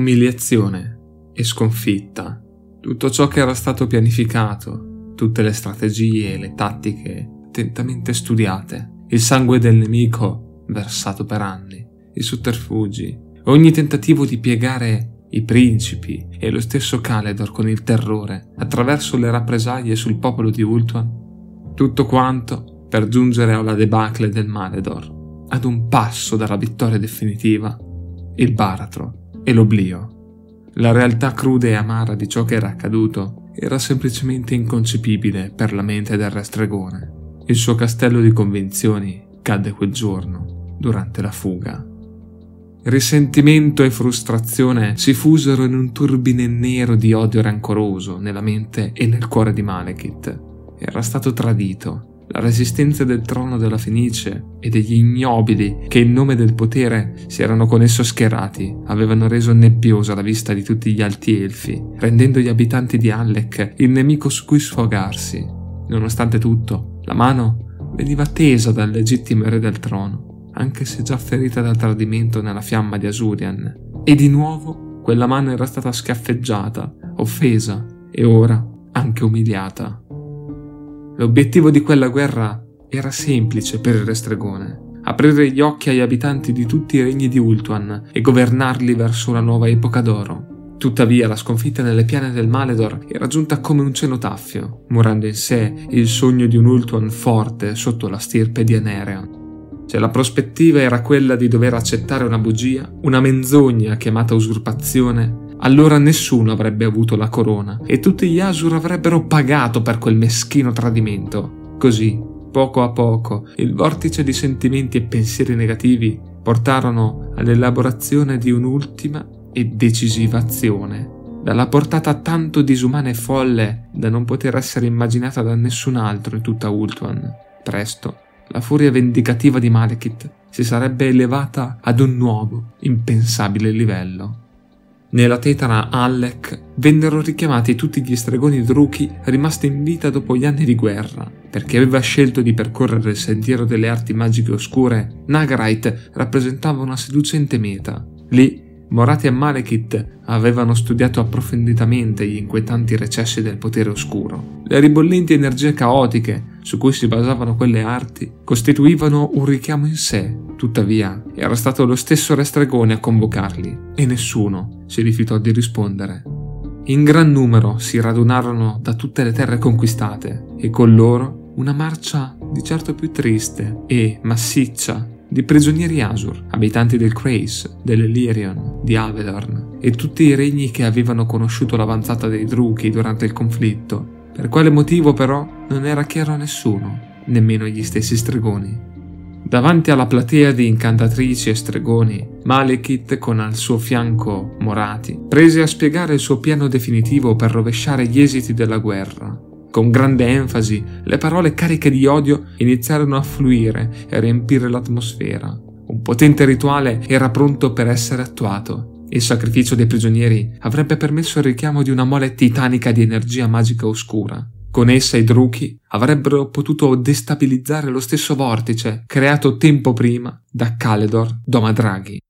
Umiliazione e sconfitta. Tutto ciò che era stato pianificato, tutte le strategie e le tattiche attentamente studiate, il sangue del nemico versato per anni, i sotterfugi, ogni tentativo di piegare i principi e lo stesso Caledor con il terrore attraverso le rappresaglie sul popolo di Ultuan, tutto quanto per giungere alla debacle del Maledor, ad un passo dalla vittoria definitiva, il baratro e l'oblio. La realtà cruda e amara di ciò che era accaduto era semplicemente inconcepibile per la mente del re stregone. Il suo castello di convinzioni cadde quel giorno, durante la fuga. Risentimento e frustrazione si fusero in un turbine nero di odio rancoroso nella mente e nel cuore di Malekith. Era stato tradito. La resistenza del trono della Fenice e degli ignobili che in nome del potere si erano con esso schierati avevano reso nebbiosa la vista di tutti gli alti elfi, rendendo gli abitanti di Allek il nemico su cui sfogarsi. Nonostante tutto, la mano veniva tesa dal legittimo re del trono anche se già ferita dal tradimento nella fiamma di Asurian, e di nuovo quella mano era stata schiaffeggiata, offesa e ora anche umiliata. L'obiettivo di quella guerra era semplice per il restregone, aprire gli occhi agli abitanti di tutti i regni di Ultuan e governarli verso una nuova epoca d'oro. Tuttavia la sconfitta nelle piane del Maledor era giunta come un cenotafio, murando in sé il sogno di un Ultuan forte sotto la stirpe di Anereon. Se la prospettiva era quella di dover accettare una bugia, una menzogna chiamata usurpazione, allora nessuno avrebbe avuto la corona e tutti gli Asur avrebbero pagato per quel meschino tradimento. Così, poco a poco, il vortice di sentimenti e pensieri negativi portarono all'elaborazione di un'ultima e decisiva azione, dalla portata tanto disumana e folle da non poter essere immaginata da nessun altro in tutta Ultuan. Presto la furia vendicativa di Malekith si sarebbe elevata ad un nuovo, impensabile livello. Nella tetana Allek vennero richiamati tutti gli stregoni druchi rimasti in vita dopo gli anni di guerra. Perché aveva scelto di percorrere il sentiero delle arti magiche oscure, Nagarite rappresentava una seducente meta. Lì Morati e Malekith avevano studiato approfonditamente gli inquietanti recessi del potere oscuro. Le ribollenti energie caotiche su cui si basavano quelle arti costituivano un richiamo in sé, tuttavia era stato lo stesso Re Stregone a convocarli e nessuno si rifiutò di rispondere. In gran numero si radunarono da tutte le terre conquistate e con loro una marcia di certo più triste e massiccia di prigionieri Asur, abitanti del Crace, dell'Elyrion, di Avedorn e tutti i regni che avevano conosciuto l'avanzata dei Druchi durante il conflitto. Per quale motivo però non era chiaro a nessuno, nemmeno agli stessi stregoni. Davanti alla platea di incantatrici e stregoni, Malekith, con al suo fianco Morati, prese a spiegare il suo piano definitivo per rovesciare gli esiti della guerra. Con grande enfasi, le parole cariche di odio iniziarono a fluire e a riempire l'atmosfera. Un potente rituale era pronto per essere attuato. Il sacrificio dei prigionieri avrebbe permesso il richiamo di una mole titanica di energia magica oscura. Con essa i Druchi avrebbero potuto destabilizzare lo stesso vortice creato tempo prima da Caledor Domadraghi.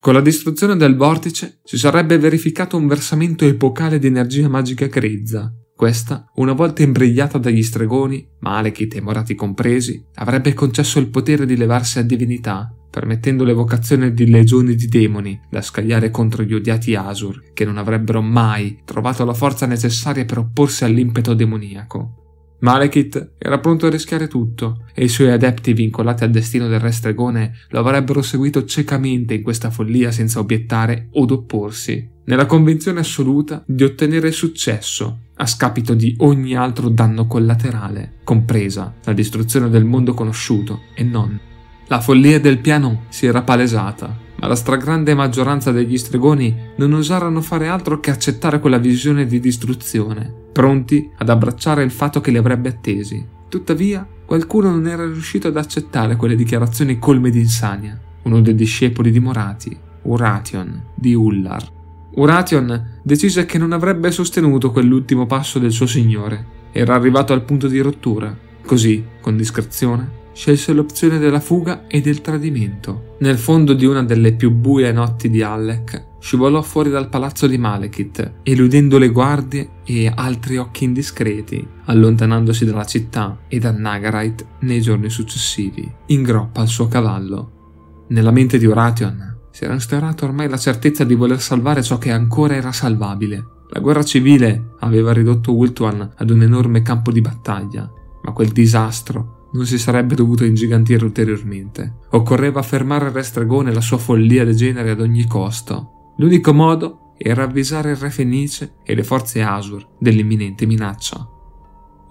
Con la distruzione del vortice si sarebbe verificato un versamento epocale di energia magica grezza, questa, una volta imbrigliata dagli stregoni, Malekith e Morati compresi, avrebbe concesso il potere di levarsi a divinità, permettendo l'evocazione di legioni di demoni da scagliare contro gli odiati Asur, che non avrebbero mai trovato la forza necessaria per opporsi all'impeto demoniaco. Malekith era pronto a rischiare tutto e i suoi adepti vincolati al destino del re stregone lo avrebbero seguito ciecamente in questa follia senza obiettare od opporsi, nella convinzione assoluta di ottenere successo a scapito di ogni altro danno collaterale, compresa la distruzione del mondo conosciuto e non. La follia del piano si era palesata, ma la stragrande maggioranza degli stregoni non osarono fare altro che accettare quella visione di distruzione, pronti ad abbracciare il fatto che li avrebbe attesi. Tuttavia, qualcuno non era riuscito ad accettare quelle dichiarazioni colme di insania. Uno dei discepoli di Morati, Uration, di Ullar, Uration decise che non avrebbe sostenuto quell'ultimo passo del suo signore. Era arrivato al punto di rottura. Così, con discrezione, scelse l'opzione della fuga e del tradimento. Nel fondo di una delle più buie notti di Allek, scivolò fuori dal palazzo di Malekith, eludendo le guardie e altri occhi indiscreti, allontanandosi dalla città e da Nagarite nei giorni successivi, in groppa al suo cavallo. Nella mente di Oration si era instaurata ormai la certezza di voler salvare ciò che ancora era salvabile. La guerra civile aveva ridotto Wultuan ad un enorme campo di battaglia, ma quel disastro non si sarebbe dovuto ingigantire ulteriormente. Occorreva fermare il Re Stregone e la sua follia degenere ad ogni costo. L'unico modo era avvisare il Re Fenice e le forze Asur dell'imminente minaccia.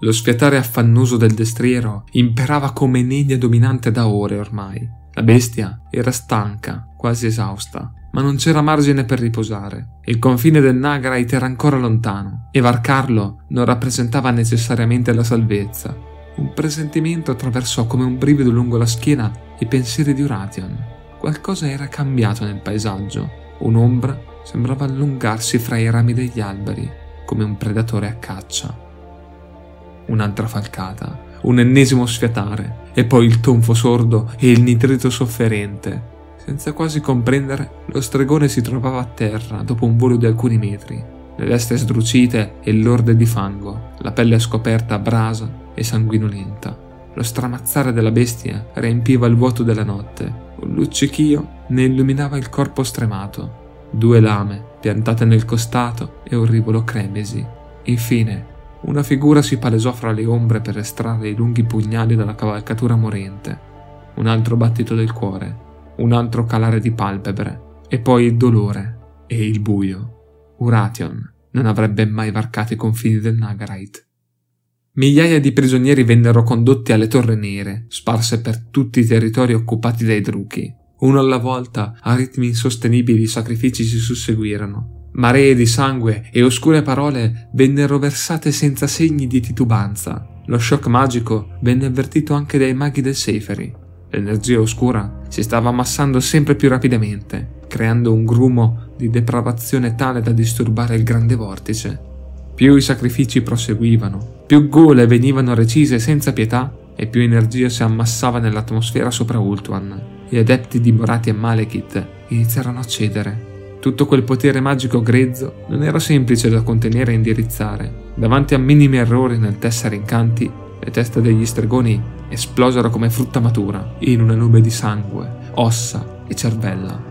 Lo sfiatare affannoso del destriero imperava come nenia dominante da ore ormai. La bestia era stanca, quasi esausta, ma non c'era margine per riposare. Il confine del Nagrite era ancora lontano e varcarlo non rappresentava necessariamente la salvezza, un presentimento attraversò come un brivido lungo la schiena i pensieri di Uration. Qualcosa era cambiato nel paesaggio. Un'ombra sembrava allungarsi fra i rami degli alberi, come un predatore a caccia. Un'altra falcata, un ennesimo sfiatare, e poi il tonfo sordo e il nitrito sofferente. Senza quasi comprendere, lo stregone si trovava a terra dopo un volo di alcuni metri, le destre sdrucite e lorde di fango, la pelle scoperta a brasa e sanguinolenta. Lo stramazzare della bestia riempiva il vuoto della notte. Un luccichio ne illuminava il corpo stremato. Due lame piantate nel costato e un rivolo cremesi. Infine, una figura si palesò fra le ombre per estrarre i lunghi pugnali dalla cavalcatura morente. Un altro battito del cuore, un altro calare di palpebre, e poi il dolore e il buio. Uration non avrebbe mai varcato i confini del Nagarite. Migliaia di prigionieri vennero condotti alle Torre Nere, sparse per tutti i territori occupati dai Druchi. Uno alla volta, a ritmi insostenibili, i sacrifici si susseguirono. Maree di sangue e oscure parole vennero versate senza segni di titubanza. Lo shock magico venne avvertito anche dai maghi del Seifery. L'energia oscura si stava ammassando sempre più rapidamente, creando un grumo di depravazione tale da disturbare il grande vortice. Più i sacrifici proseguivano, più gole venivano recise senza pietà e più energia si ammassava nell'atmosfera sopra Ultuan. Gli adepti dimorati a Malekith iniziarono a cedere. Tutto quel potere magico grezzo non era semplice da contenere e indirizzare. Davanti a minimi errori nel tessere incanti, le teste degli stregoni esplosero come frutta matura in una nube di sangue, ossa e cervella.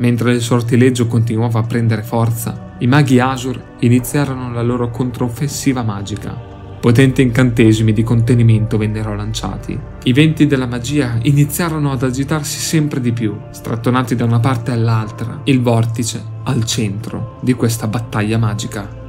Mentre il sortileggio continuava a prendere forza, i maghi Asur iniziarono la loro controffensiva magica. Potenti incantesimi di contenimento vennero lanciati. I venti della magia iniziarono ad agitarsi sempre di più, strattonati da una parte all'altra, il vortice al centro di questa battaglia magica.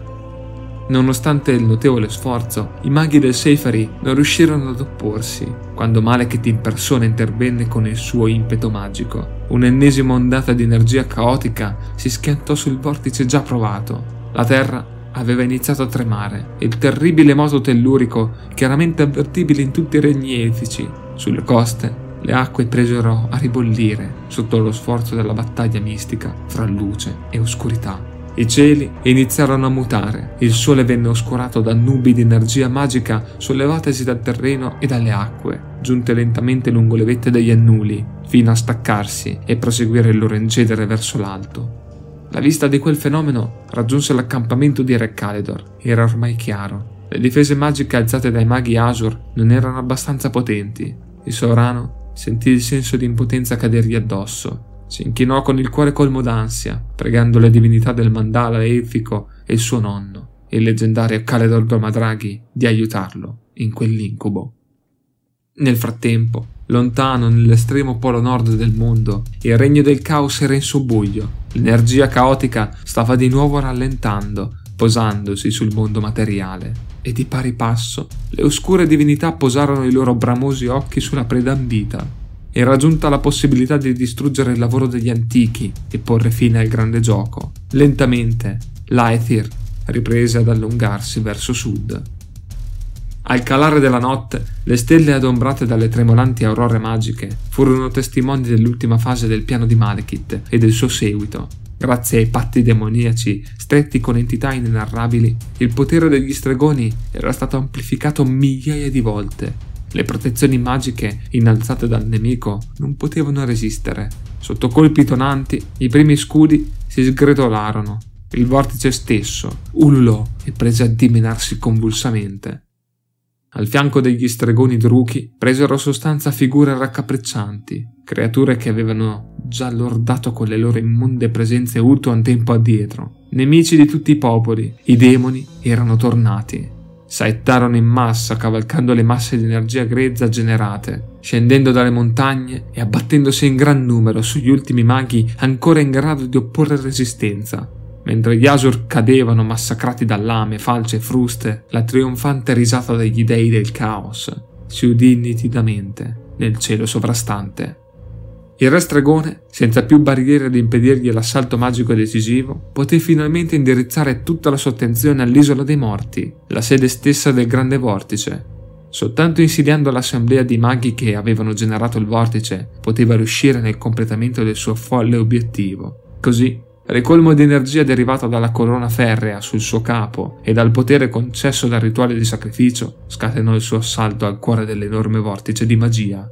Nonostante il notevole sforzo, i maghi del Seifery non riuscirono ad opporsi, quando Malekith in persona intervenne con il suo impeto magico. Un'ennesima ondata di energia caotica si schiantò sul vortice già provato. La terra aveva iniziato a tremare e il terribile moto tellurico, chiaramente avvertibile in tutti i regni elfici, sulle coste le acque presero a ribollire sotto lo sforzo della battaglia mistica fra luce e oscurità. I cieli iniziarono a mutare, il sole venne oscurato da nubi di energia magica sollevatesi dal terreno e dalle acque, giunte lentamente lungo le vette degli annuli, fino a staccarsi e proseguire il loro incedere verso l'alto. La vista di quel fenomeno raggiunse l'accampamento di Re Calidor. Era ormai chiaro. Le difese magiche alzate dai maghi Asur non erano abbastanza potenti. Il sovrano sentì il senso di impotenza cadergli addosso si inchinò con il cuore colmo d'ansia, pregando le divinità del mandala elfico e il suo nonno, il leggendario Caledor Gomadraghi, di aiutarlo in quell'incubo. Nel frattempo, lontano nell'estremo polo nord del mondo, il regno del caos era in subbuglio. L'energia caotica stava di nuovo rallentando, posandosi sul mondo materiale, e di pari passo le oscure divinità posarono i loro bramosi occhi sulla preda ambita era giunta la possibilità di distruggere il lavoro degli antichi e porre fine al grande gioco. Lentamente, l'Aethir riprese ad allungarsi verso sud. Al calare della notte, le stelle adombrate dalle tremolanti aurore magiche furono testimoni dell'ultima fase del piano di Malekith e del suo seguito. Grazie ai patti demoniaci stretti con entità inenarrabili, il potere degli stregoni era stato amplificato migliaia di volte le protezioni magiche innalzate dal nemico non potevano resistere. Sotto colpi tonanti, i primi scudi si sgretolarono. Il vortice stesso ululò e prese a dimenarsi convulsamente. Al fianco degli stregoni druchi presero sostanza figure raccapriccianti, creature che avevano già lordato con le loro immonde presenze Ultuan tempo addietro. Nemici di tutti i popoli, i demoni erano tornati. Saettarono in massa cavalcando le masse di energia grezza generate, scendendo dalle montagne e abbattendosi in gran numero sugli ultimi maghi ancora in grado di opporre resistenza, Mentre gli Asur cadevano massacrati da lame, falce e fruste, la trionfante risata degli dei del caos si udì nitidamente nel cielo sovrastante. Il re stregone, senza più barriere ad impedirgli l'assalto magico decisivo, poté finalmente indirizzare tutta la sua attenzione all'isola dei morti, la sede stessa del grande vortice. Soltanto insidiando l'assemblea di maghi che avevano generato il vortice, poteva riuscire nel completamento del suo folle obiettivo. Così Ricolmo di energia derivato dalla corona ferrea sul suo capo e dal potere concesso dal rituale di sacrificio scatenò il suo assalto al cuore dell'enorme vortice di magia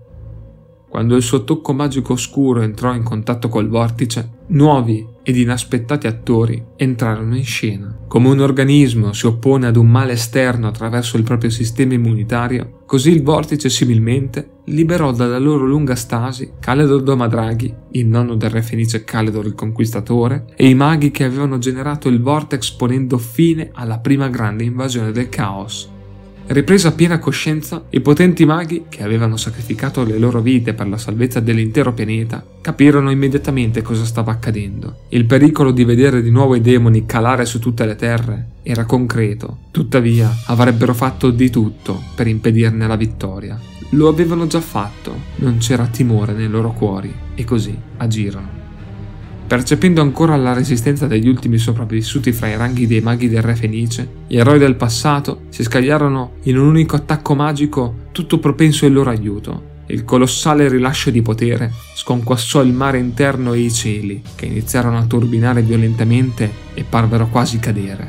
quando il suo tocco magico oscuro entrò in contatto col vortice, nuovi ed inaspettati attori entrarono in scena. Come un organismo si oppone ad un male esterno attraverso il proprio sistema immunitario, così il vortice similmente liberò dalla loro lunga stasi Caledor Domadraghi, il nonno del re fenice Caledor il Conquistatore, e i maghi che avevano generato il vortex ponendo fine alla prima grande invasione del caos. Ripresa piena coscienza, i potenti maghi, che avevano sacrificato le loro vite per la salvezza dell'intero pianeta, capirono immediatamente cosa stava accadendo. Il pericolo di vedere di nuovo i demoni calare su tutte le terre era concreto, tuttavia avrebbero fatto di tutto per impedirne la vittoria. Lo avevano già fatto, non c'era timore nei loro cuori, e così agirono. Percependo ancora la resistenza degli ultimi sopravvissuti fra i ranghi dei maghi del re fenice, gli eroi del passato si scagliarono in un unico attacco magico tutto propenso al loro aiuto. Il colossale rilascio di potere sconquassò il mare interno e i cieli, che iniziarono a turbinare violentemente e parvero quasi cadere.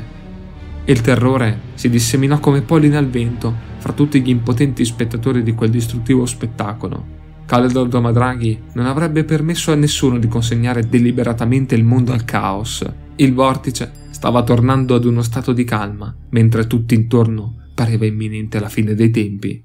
Il terrore si disseminò come polline al vento fra tutti gli impotenti spettatori di quel distruttivo spettacolo Caledor Domadraghi non avrebbe permesso a nessuno di consegnare deliberatamente il mondo al caos. Il vortice stava tornando ad uno stato di calma, mentre tutto intorno pareva imminente la fine dei tempi.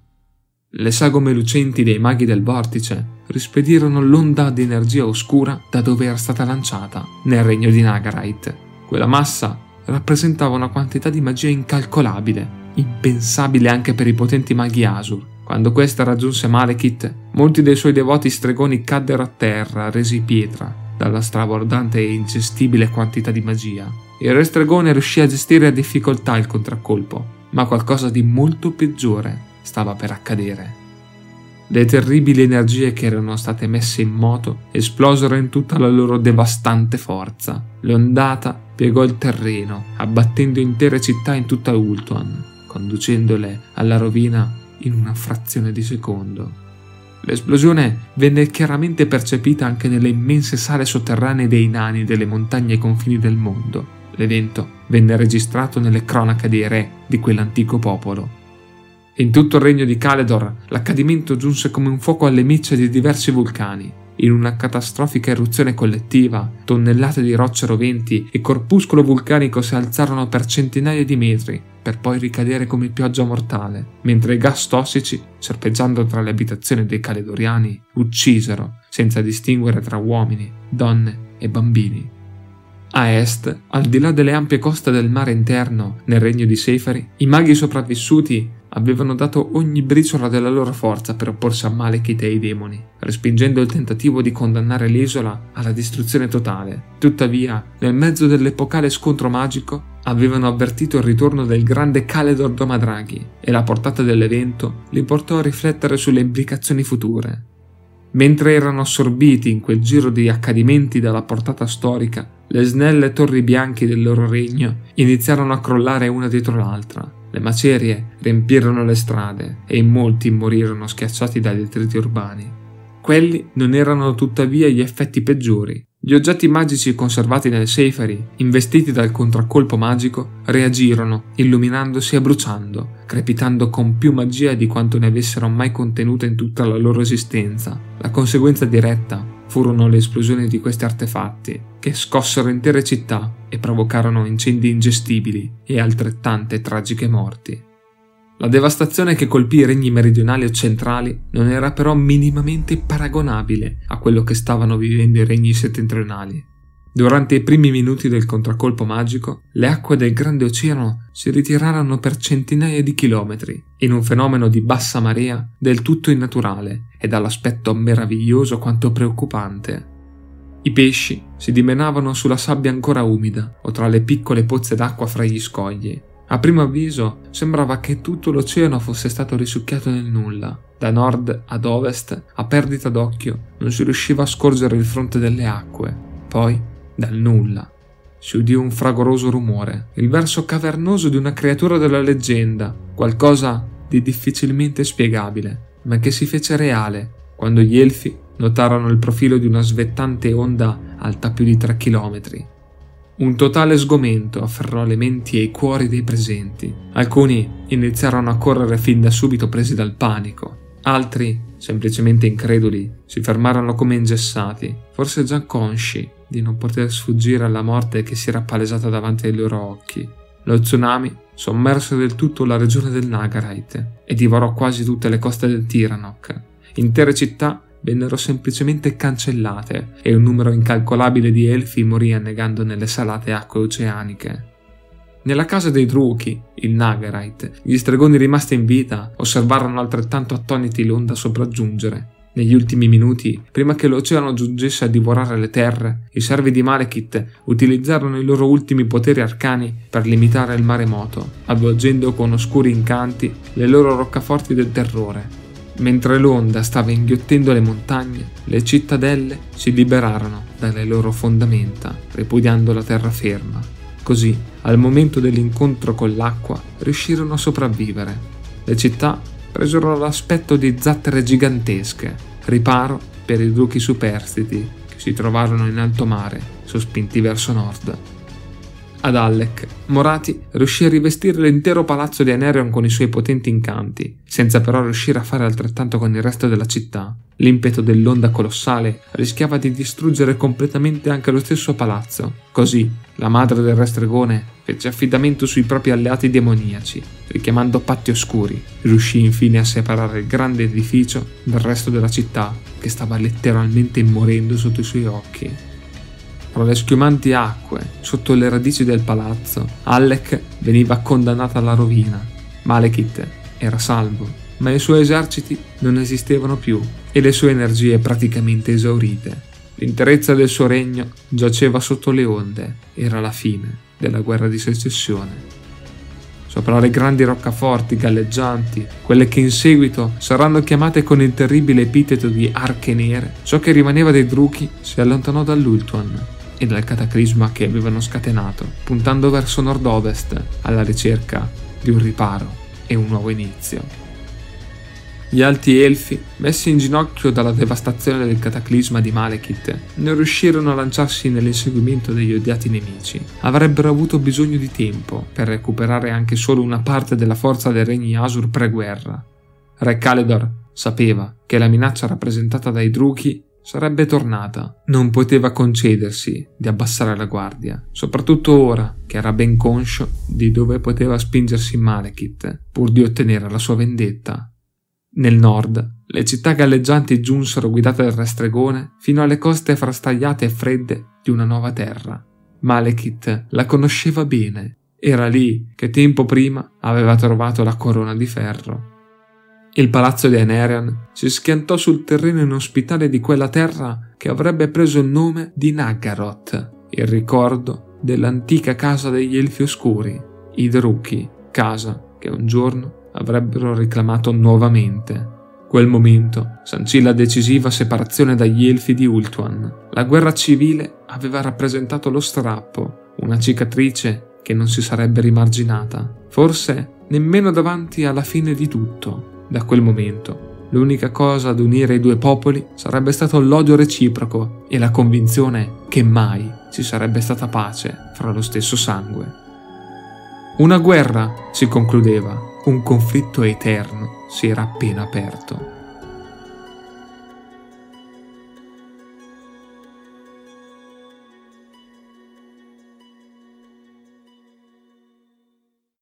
Le sagome lucenti dei maghi del vortice rispedirono l'onda di energia oscura da dove era stata lanciata, nel regno di Nagarite. Quella massa rappresentava una quantità di magia incalcolabile, impensabile anche per i potenti maghi Asur, quando questa raggiunse Malekith, molti dei suoi devoti stregoni caddero a terra, resi pietra, dalla strabordante e ingestibile quantità di magia. Il re stregone riuscì a gestire a difficoltà il contraccolpo, ma qualcosa di molto peggiore stava per accadere. Le terribili energie che erano state messe in moto esplosero in tutta la loro devastante forza. L'ondata piegò il terreno, abbattendo intere città in tutta Ultuan, conducendole alla rovina in una frazione di secondo. L'esplosione venne chiaramente percepita anche nelle immense sale sotterranee dei nani delle montagne ai confini del mondo. L'evento venne registrato nelle cronache dei re di quell'antico popolo. In tutto il regno di Caledor l'accadimento giunse come un fuoco alle micce di diversi vulcani. In una catastrofica eruzione collettiva, tonnellate di rocce roventi e corpuscolo vulcanico si alzarono per centinaia di metri, per poi ricadere come pioggia mortale, mentre i gas tossici, serpeggiando tra le abitazioni dei caledoriani, uccisero, senza distinguere tra uomini, donne e bambini. A est, al di là delle ampie coste del mare interno, nel regno di Sefari, i maghi sopravvissuti avevano dato ogni briciola della loro forza per opporsi a Malekith e ai demoni, respingendo il tentativo di condannare l'isola alla distruzione totale. Tuttavia, nel mezzo dell'epocale scontro magico, avevano avvertito il ritorno del grande Caledor Domadraghi e la portata dell'evento li portò a riflettere sulle implicazioni future. Mentre erano assorbiti in quel giro di accadimenti dalla portata storica, le snelle torri bianche del loro regno iniziarono a crollare una dietro l'altra. Le macerie riempirono le strade e in molti morirono schiacciati dai detriti urbani. Quelli non erano tuttavia gli effetti peggiori. Gli oggetti magici conservati nelle Seifari, investiti dal contraccolpo magico, reagirono, illuminandosi e bruciando, crepitando con più magia di quanto ne avessero mai contenuta in tutta la loro esistenza. La conseguenza diretta furono le esplosioni di questi artefatti che scossero intere città e provocarono incendi ingestibili e altrettante tragiche morti. La devastazione che colpì i regni meridionali o centrali non era però minimamente paragonabile a quello che stavano vivendo i regni settentrionali. Durante i primi minuti del contraccolpo magico, le acque del grande oceano si ritirarono per centinaia di chilometri, in un fenomeno di bassa marea del tutto innaturale e dall'aspetto meraviglioso quanto preoccupante. I pesci si dimenavano sulla sabbia ancora umida o tra le piccole pozze d'acqua fra gli scogli, a primo avviso sembrava che tutto l'oceano fosse stato risucchiato nel nulla. Da nord ad ovest, a perdita d'occhio, non si riusciva a scorgere il fronte delle acque. Poi, dal nulla, si udì un fragoroso rumore, il verso cavernoso di una creatura della leggenda, qualcosa di difficilmente spiegabile, ma che si fece reale quando gli elfi notarono il profilo di una svettante onda alta più di tre chilometri un totale sgomento afferrò le menti e i cuori dei presenti. Alcuni iniziarono a correre fin da subito presi dal panico. Altri, semplicemente increduli, si fermarono come ingessati, forse già consci di non poter sfuggire alla morte che si era palesata davanti ai loro occhi. Lo tsunami sommerse del tutto la regione del Nagarite e divorò quasi tutte le coste del Tiranok. Intere città vennero semplicemente cancellate e un numero incalcolabile di elfi morì annegando nelle salate acque oceaniche. Nella casa dei Druchi, il Nagarite, gli stregoni rimasti in vita osservarono altrettanto attoniti l'onda sopraggiungere. Negli ultimi minuti, prima che l'oceano giungesse a divorare le terre, i servi di Malekith utilizzarono i loro ultimi poteri arcani per limitare il maremoto, avvolgendo con oscuri incanti le loro roccaforti del terrore, Mentre l'onda stava inghiottendo le montagne, le cittadelle si liberarono dalle loro fondamenta, ripudiando la terraferma. Così, al momento dell'incontro con l'acqua, riuscirono a sopravvivere. Le città presero l'aspetto di zattere gigantesche, riparo per i duchi superstiti che si trovarono in alto mare, sospinti verso nord. Ad Allec, Morati riuscì a rivestire l'intero palazzo di Anerion con i suoi potenti incanti, senza però riuscire a fare altrettanto con il resto della città. L'impeto dell'onda colossale rischiava di distruggere completamente anche lo stesso palazzo. Così, la madre del re stregone fece affidamento sui propri alleati demoniaci, richiamando patti oscuri. Riuscì infine a separare il grande edificio dal resto della città, che stava letteralmente morendo sotto i suoi occhi. Tra le schiumanti acque, sotto le radici del palazzo, Alec veniva condannata alla rovina. Malekith era salvo, ma i suoi eserciti non esistevano più e le sue energie praticamente esaurite. L'interezza del suo regno giaceva sotto le onde, era la fine della guerra di secessione. Sopra le grandi roccaforti galleggianti, quelle che in seguito saranno chiamate con il terribile epiteto di arche nere, ciò che rimaneva dei Druchi si allontanò dall'Ultuan e dal cataclisma che avevano scatenato, puntando verso nord-ovest alla ricerca di un riparo e un nuovo inizio. Gli alti elfi, messi in ginocchio dalla devastazione del cataclisma di Malekith, non riuscirono a lanciarsi nell'inseguimento degli odiati nemici. Avrebbero avuto bisogno di tempo per recuperare anche solo una parte della forza dei regni Asur pre-guerra. Re Caledor sapeva che la minaccia rappresentata dai Druchi sarebbe tornata. Non poteva concedersi di abbassare la guardia, soprattutto ora che era ben conscio di dove poteva spingersi Malekith pur di ottenere la sua vendetta. Nel nord, le città galleggianti giunsero guidate dal re stregone fino alle coste frastagliate e fredde di una nuova terra. Malekith la conosceva bene. Era lì che tempo prima aveva trovato la corona di ferro il palazzo di Anerion si schiantò sul terreno inospitale di quella terra che avrebbe preso il nome di Naggaroth, il ricordo dell'antica casa degli Elfi Oscuri, i Drucchi, casa che un giorno avrebbero reclamato nuovamente. Quel momento sancì la decisiva separazione dagli Elfi di Ultuan. La guerra civile aveva rappresentato lo strappo, una cicatrice che non si sarebbe rimarginata, forse nemmeno davanti alla fine di tutto. Da quel momento, l'unica cosa ad unire i due popoli sarebbe stato l'odio reciproco e la convinzione che mai ci sarebbe stata pace fra lo stesso sangue. Una guerra si concludeva, un conflitto eterno si era appena aperto.